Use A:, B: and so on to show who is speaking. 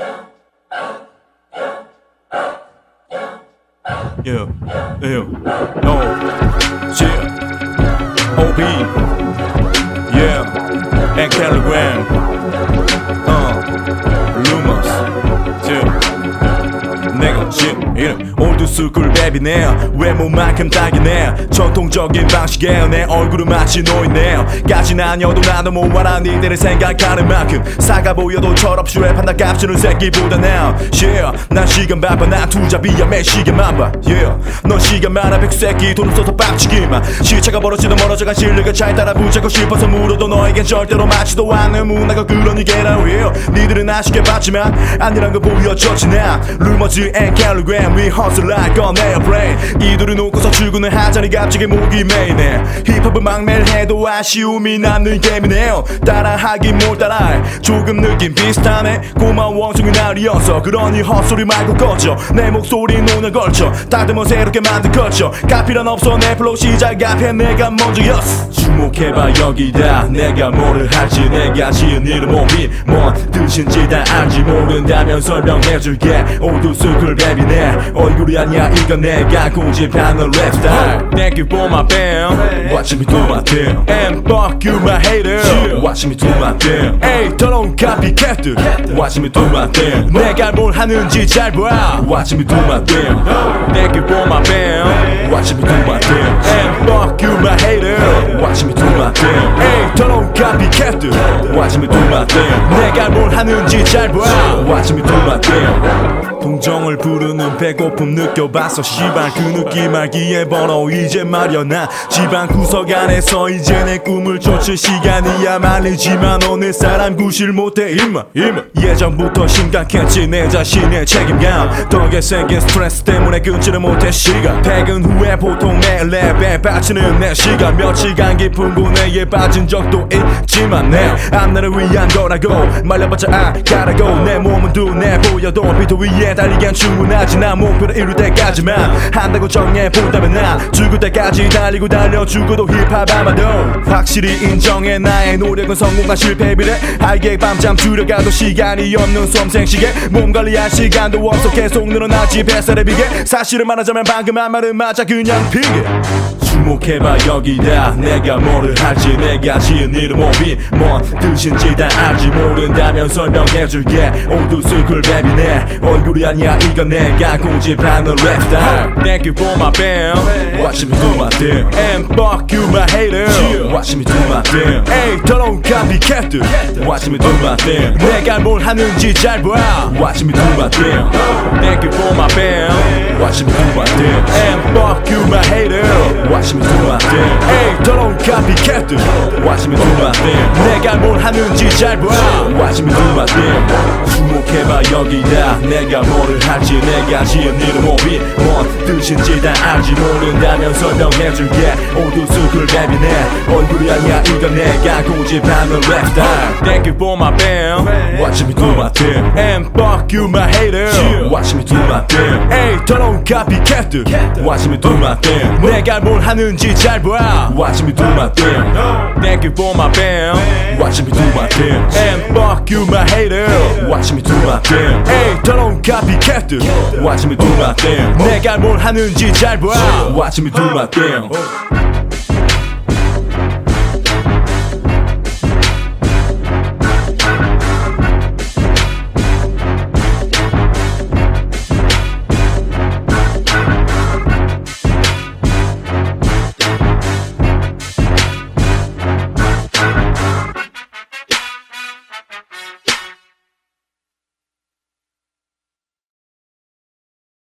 A: Yeah, yeah, oh, yeah, OB, yeah, and Telegram, uh, rumors, yeah, 내가 진 이름 올드스쿨 베비네요 외모만큼 딱이네. 전통적인 방식에 내 얼굴은 마치 노인네요 까진 아니어도 나도 모아라. 니들을 생각하는 만큼 사가 보여도 철없이 랩한다 값주는 새끼보다 now yeah 난 시간 바빠. 난 투자 비야 시간만 봐. Yeah 넌 시간 많아. 백새끼 돈을 써서 빡치기만. 시차가 벌어지도 멀어져간 실력을 잘 따라 붙잡고 싶어서 물어도 너에겐 절대로 맞지도 않는 문화가 그런 이게라. 왜요 니들은 아쉽게 봤지만 아니란 거 보여줬지 나 루머즈 앤 캘리그램 Like on airplane 이들을 놓고서 출근을 하자니 갑자기 목이 메이네. 힙합은 막 매일 해도 아쉬움이 남는 게임이네요. 따라하기 뭘 따라해 조금 느낌 비슷하네. 고마워 중인 날이어서 그러니 헛소리 말고 꺼져. 내 목소리 눈을 걸쳐. 다듬어 새롭게 만든 거죠. 까필은 없어. 내 플로우 시작 앞에 내가 먼저였어 주목해봐 여기다 내가 뭐를 할지 내가 지은 이름 몸이 뭔 뜻인지 다 알지 모른다면 설명해줄게 오두스쿨 랩이네 얼굴이 아니야 이건 내가 고집하는 랩스타일 Thank you for my fam Watch me do my thing And fuck you my hater Watch me do my thing Hey 더러운 copycat들 Watch me do my thing 내가 뭘 하는지 잘봐 Watch me do my thing Thank you for my fam Watch me do my thing Do my thing 내가 뭘 하는지 잘봐 do my thing 동정을 부르는 배고픔 느껴봤어 시발 그 느낌 알기에 벌어 이제 나 집안 구석 안에서 이제 내 꿈을 쫓을 시간이야. 말리지만 어느 사람 구실 못해. 임마 임마. 예전부터 심각했지 내 자신의 책임감. 덕에 생긴 스트레스 때문에 끊지를 못해 시간. 퇴근 후에 보통 내 랩에 빠지는 내 시간. 며칠간 깊은 고뇌에 빠진 적도 있지만 내 앞날을 위한 거라고 말려봤자 아 가라고 내 몸은 둔해 보여도 비트 위에 달리기엔 충분하지 나 목표를 이룰 때까지만 한다고 정해본다면 나 죽을 때까지 달리고 달려 죽어도 힙합 아마도 확실히 인정해. 나의 노력은 성공과 실패 비례 알게 밤잠 줄여가도 시간이 없는 수험생시계 몸 관리할 시간도 없어. 계속 늘어나지 뱃살의 비계. 사실을 말하자면 방금 한 말은 맞아. 그냥 비계 주목해봐 여기다 내가 뭐를 할지 내가 지은 이름 OB 뭔 뜻인지 다 알지 모른다면 설명해줄게 old school 랩이네 얼굴이 아니야 이건 내가 고집하는 랩스타일 Thank you for my fam Watch me do my thing And fuck you my hater Watch me do my thing Hey 더러운 copycat들 Watch me do my thing 내가 뭘 하는지 잘봐 Watch me do my thing Thank you for my fam Watch me do my thing And fuck you my hater Watch me do my thing Hey 더러운 copycat들 Watch me do my thing 내가 뭘 하는지 잘봐 Watch me do my thing 주목해봐 여기다 내가 뭐를 할지 내가 지은 이름 오비 뭔 뜻인지 다 알지 모른다면 설명해줄게 오두스쿨 랩이네 얼굴이 아니야 이건 내가 고집하는 랩스타일 Thank you for my fam Watch me do my thing fuck you my hater Watch me do my thing Hey 더러운 copycat들 Watch me do my thing 내가 뭘 하는지 잘봐 Watch me do my thing Thank you for my fam Watch me do my thing And fuck you my hater Watch me do my thing Hey 더러운 copycat들 Watch me do my thing 내가 뭘 하는지 잘봐 Watch me do my thing